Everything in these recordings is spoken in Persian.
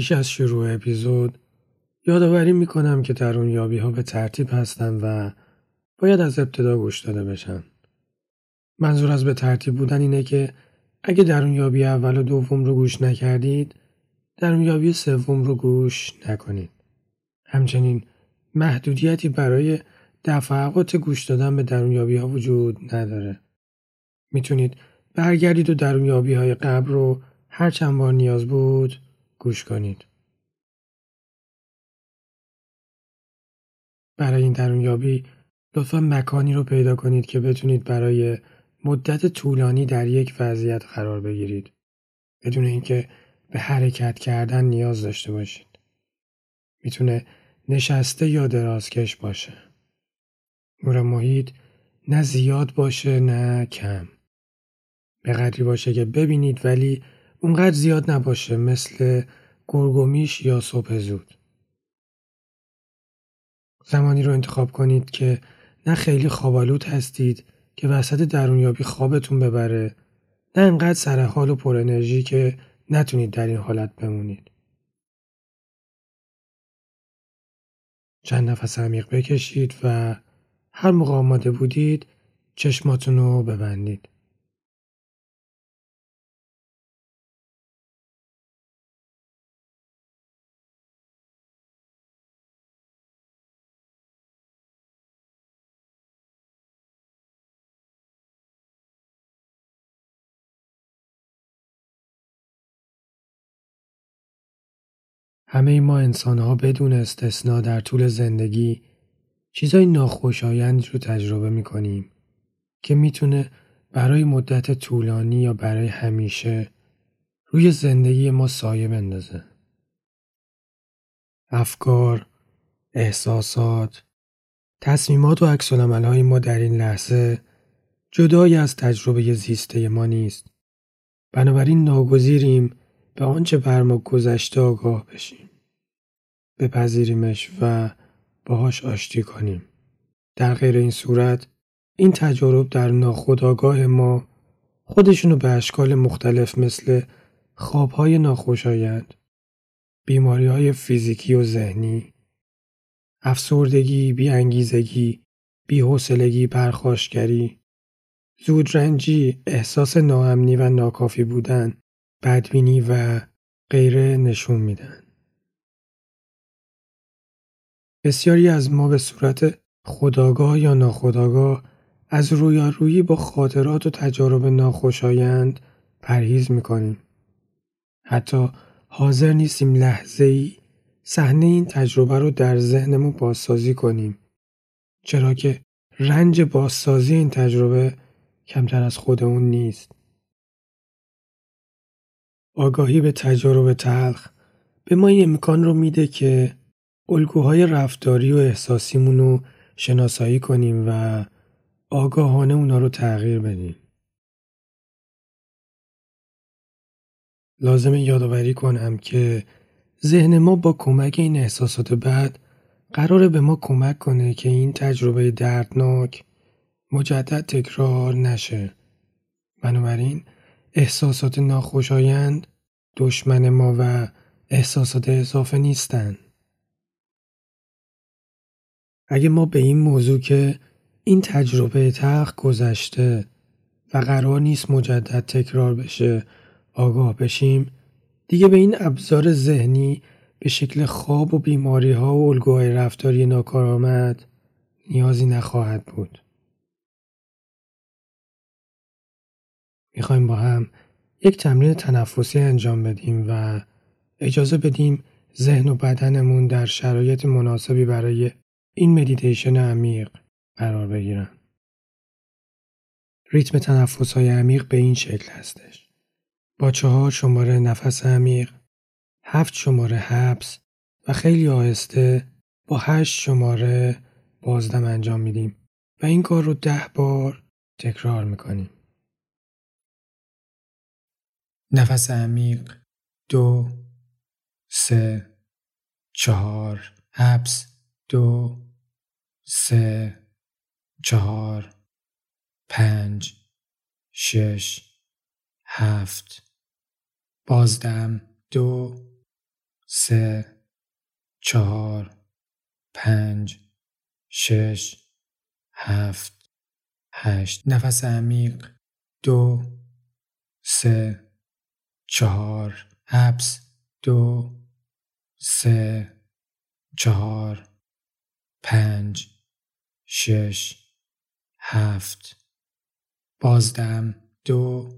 پیش از شروع اپیزود یادآوری می‌کنم که درون یابی ها به ترتیب هستن و باید از ابتدا گوش داده بشن. منظور از به ترتیب بودن اینه که اگه درون یابی اول و دوم رو گوش نکردید درون یابی سوم رو گوش نکنید. همچنین محدودیتی برای دفعات گوش دادن به درون یابی ها وجود نداره. می‌تونید برگردید و درون یابی های قبل رو هر چند بار نیاز بود گوش کنید. برای این درونیابی لطفا مکانی رو پیدا کنید که بتونید برای مدت طولانی در یک وضعیت قرار بگیرید بدون اینکه به حرکت کردن نیاز داشته باشید. می‌تونه نشسته یا درازکش باشه. نور محیط نه زیاد باشه نه کم. به قدری باشه که ببینید ولی اونقدر زیاد نباشه مثل گرگومیش یا صبح زود. زمانی رو انتخاب کنید که نه خیلی خوابالود هستید که وسط درونیابی خوابتون ببره نه انقدر سر حال و پر انرژی که نتونید در این حالت بمونید. چند نفس عمیق بکشید و هر موقع آماده بودید چشماتون رو ببندید. همه ما انسان ها بدون استثنا در طول زندگی چیزای ناخوشایند رو تجربه می کنیم که می‌تونه برای مدت طولانی یا برای همیشه روی زندگی ما سایه بندازه. افکار، احساسات، تصمیمات و عکس های ما در این لحظه جدای از تجربه زیسته ما نیست. بنابراین ناگزیریم به آنچه بر ما گذشته آگاه بشیم. بپذیریمش و باهاش آشتی کنیم. در غیر این صورت این تجارب در ناخودآگاه ما خودشونو به اشکال مختلف مثل خوابهای ناخوشایند، بیماری های فیزیکی و ذهنی، افسردگی، بیانگیزگی، بیحوصلگی، پرخاشگری، زودرنجی، احساس ناامنی و ناکافی بودن، بدبینی و غیره نشون میدن. بسیاری از ما به صورت خداگاه یا ناخداگاه از رویارویی با خاطرات و تجارب ناخوشایند پرهیز می‌کنیم. حتی حاضر نیستیم لحظه ای صحنه این تجربه رو در ذهنمون بازسازی کنیم. چرا که رنج بازسازی این تجربه کمتر از خودمون نیست. آگاهی به تجارب تلخ به ما این امکان رو میده که الگوهای رفتاری و احساسیمون رو شناسایی کنیم و آگاهانه اونا رو تغییر بدیم. لازم یادآوری کنم که ذهن ما با کمک این احساسات بعد قراره به ما کمک کنه که این تجربه دردناک مجدد تکرار نشه. بنابراین احساسات ناخوشایند دشمن ما و احساسات اضافه نیستند. اگه ما به این موضوع که این تجربه تلخ گذشته و قرار نیست مجدد تکرار بشه آگاه بشیم دیگه به این ابزار ذهنی به شکل خواب و بیماری ها و الگوهای رفتاری ناکارآمد نیازی نخواهد بود. می‌خوایم با هم یک تمرین تنفسی انجام بدیم و اجازه بدیم ذهن و بدنمون در شرایط مناسبی برای این مدیتیشن عمیق قرار بگیرن. ریتم تنفس های عمیق به این شکل هستش. با چهار شماره نفس عمیق، هفت شماره حبس و خیلی آهسته با هشت شماره بازدم انجام میدیم و این کار رو ده بار تکرار می‌کنیم. نفس عمیق دو سه چهار حبس دو سه چهار پنج شش هفت. بازدم دو سه چهار پنج شش هفت هشت. نفس عمیق دو سه چهار حبس دو سه چهار پنج شش هفت. بازدم دو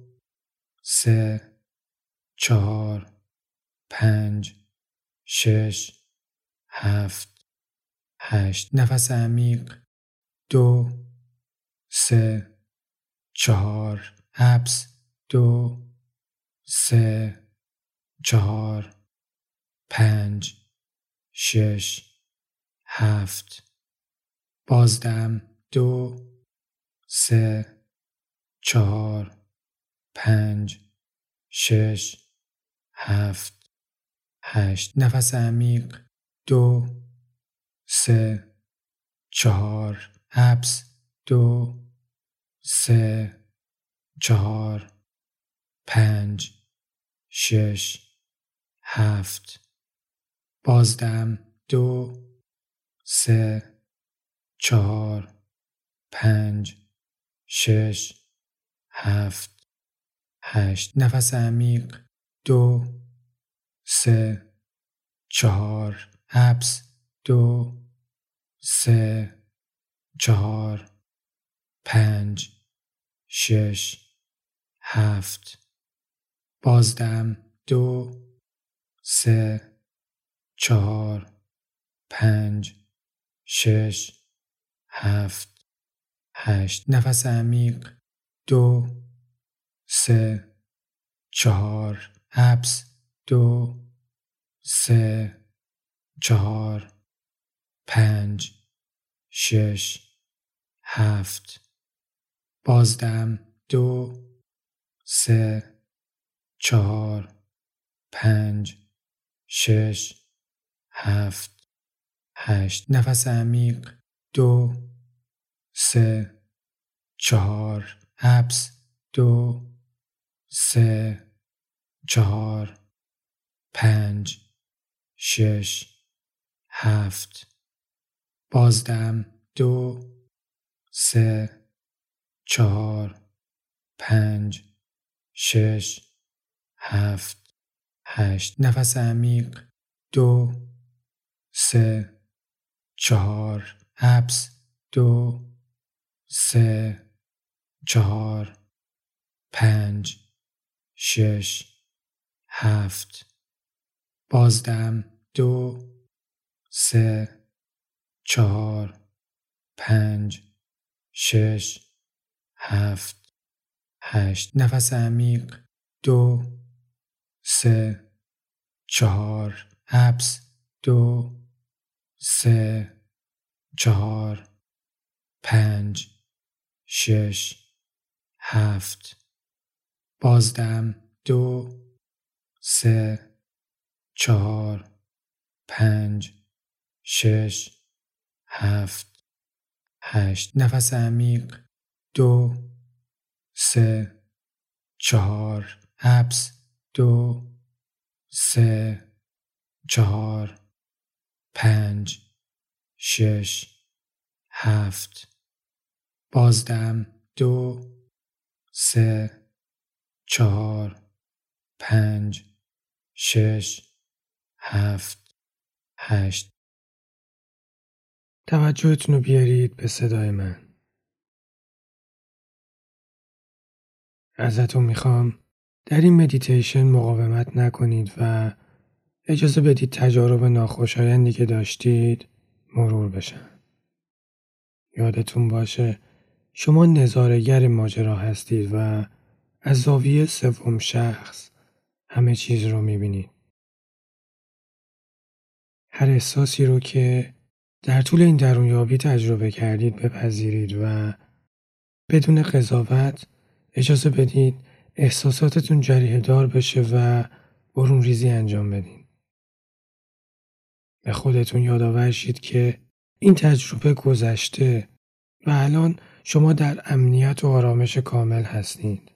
سه چهار پنج شش هفت هشت. نفس عمیق دو سه چهار حبس دو سه چهار پنج شش هفت. بازدم دو سه چهار پنج شش هفت هشت. نفس عمیق دو سه چهار. حبس دو سه چهار پنج. شش هفت بازدم دو سه چهار پنج شش هفت هشت. نفس عمیق دو سه چهار. حبس دو سه چهار پنج شش هفت. بازدم دو سه چهار پنج شش هفت هشت. نفس عمیق. دو سه چهار. حبس. دو سه چهار پنج شش هفت. بازدم دو سه چهار پنج شش هفت هشت. نفس عمیق. دو سه چهار. حبس. دو سه چهار پنج شش هفت. بازدم دو سه چهار پنج شش هفت هشت. نفس عمیق. دو سه چهار. حبس. دو سه چهار. پنج شش هفت. بازدم دو سه چهار پنج شش هفت هشت. نفس عمیق. دو سه چهار حبس دو سه چهار پنج شش هفت. بازدم دو سه چهار پنج شش هفت هشت. نفس عمیق دو سه چهار حبس. دو سه چهار پنج شش هفت. بازدم دو سه چهار پنج شش هفت هشت. توجهتون رو بیارید به صدای من. ازتون می‌خوام در این مدیتیشن مقاومت نکنید و اجازه بدید تجارب ناخوشایندی که داشتید مرور بشن. یادتون باشه شما نظارگر ماجرا هستید و از زاویه سوم شخص همه چیز رو می‌بینید. هر احساسی رو که در طول این درونیابی تجربه کردید بپذیرید و بدون قضاوت اجازه بدید احساساتتون جریه دار بشه و برون ریزی انجام بدین. به خودتون یادآور شید که این تجربه گذشته و الان شما در امنیت و آرامش کامل هستید.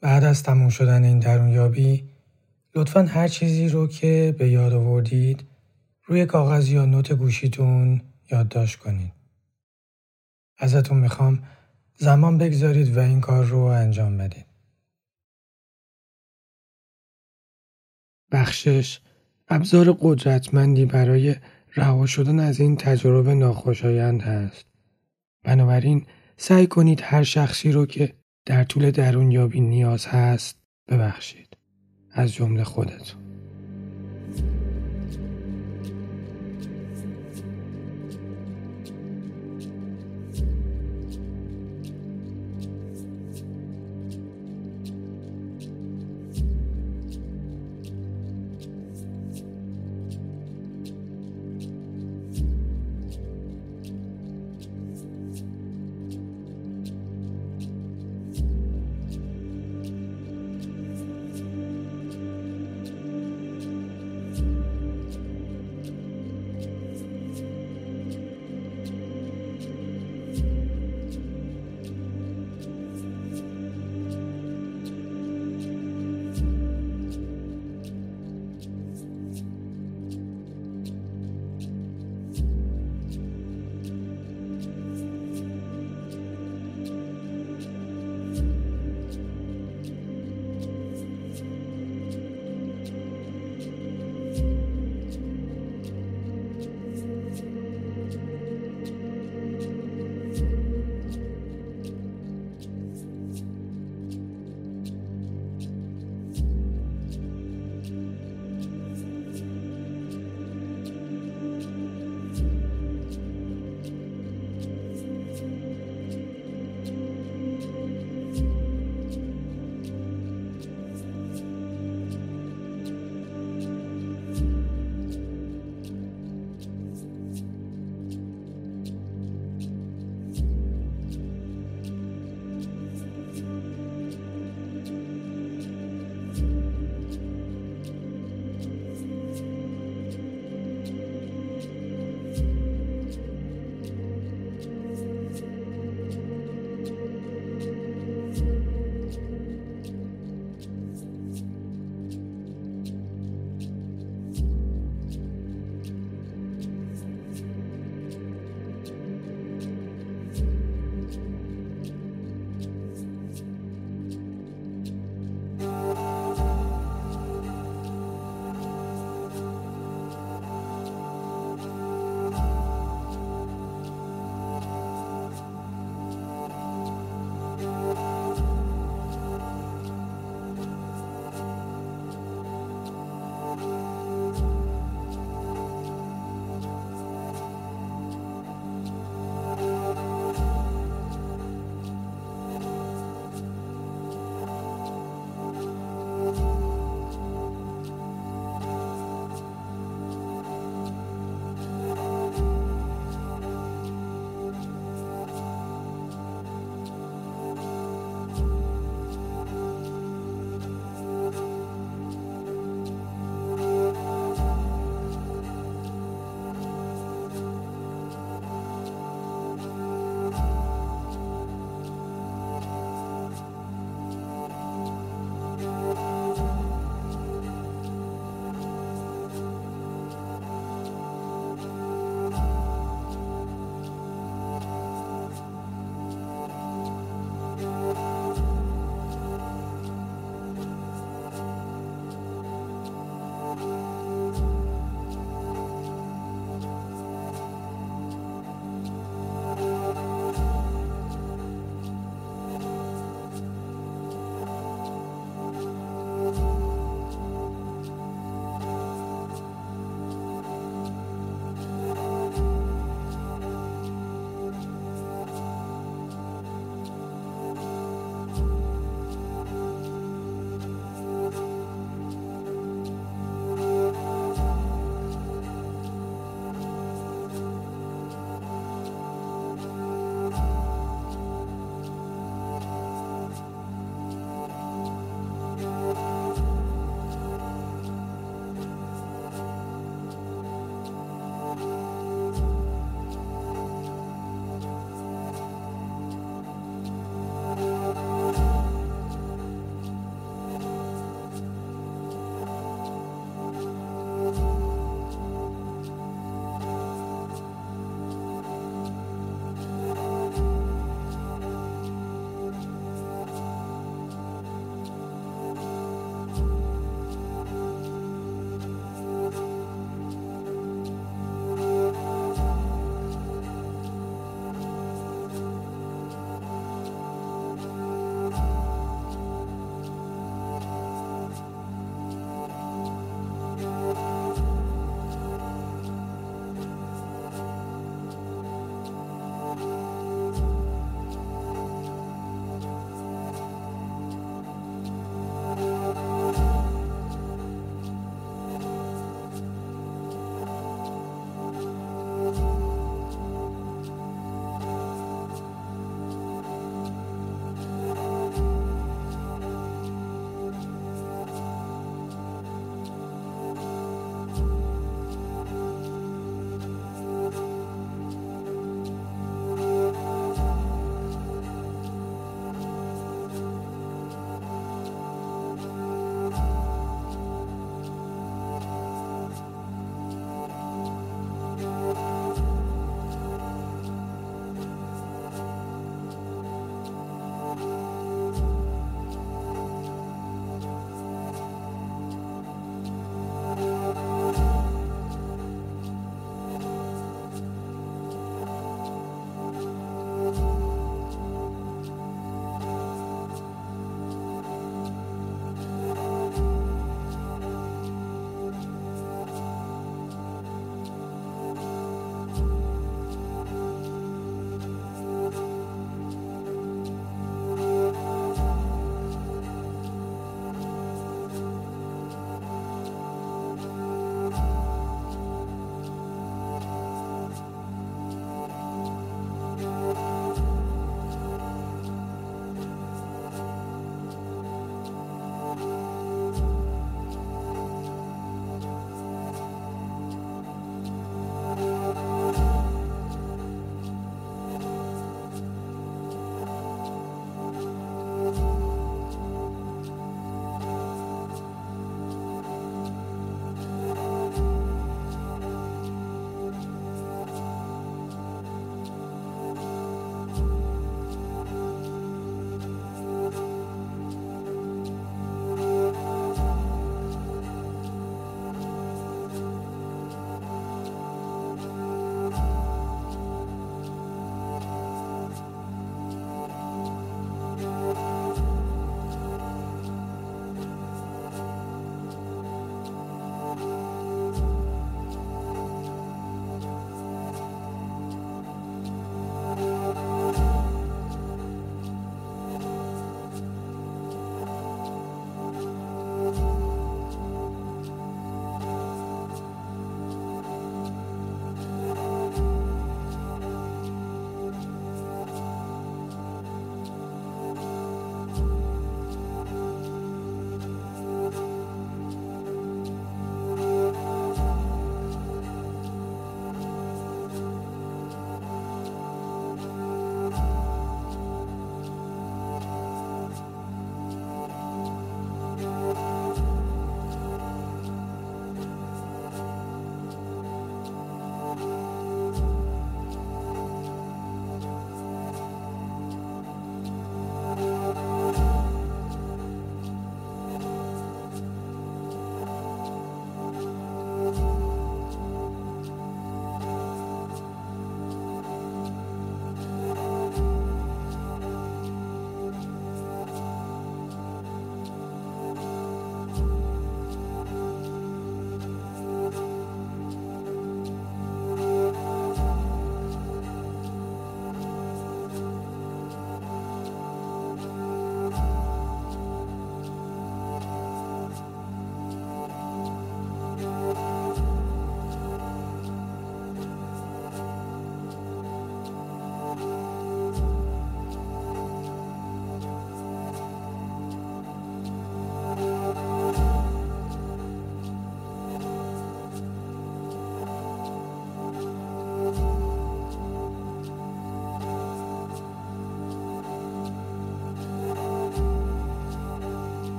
بعد از تموم شدن این درونیابی لطفا هر چیزی رو که به یاد آوردید روی کاغذ یا نوت گوشیتون یادداشت کنید. ازتون می‌خوام زمان بگذارید و این کار رو انجام بدید. بخشش ابزار قدرتمندی برای رها شدن از این تجربه ناخوشایند هست. بنابراین سعی کنید هر شخصی رو که در طول درون یابی نیاز هست ببخشید. از جمله خودتون.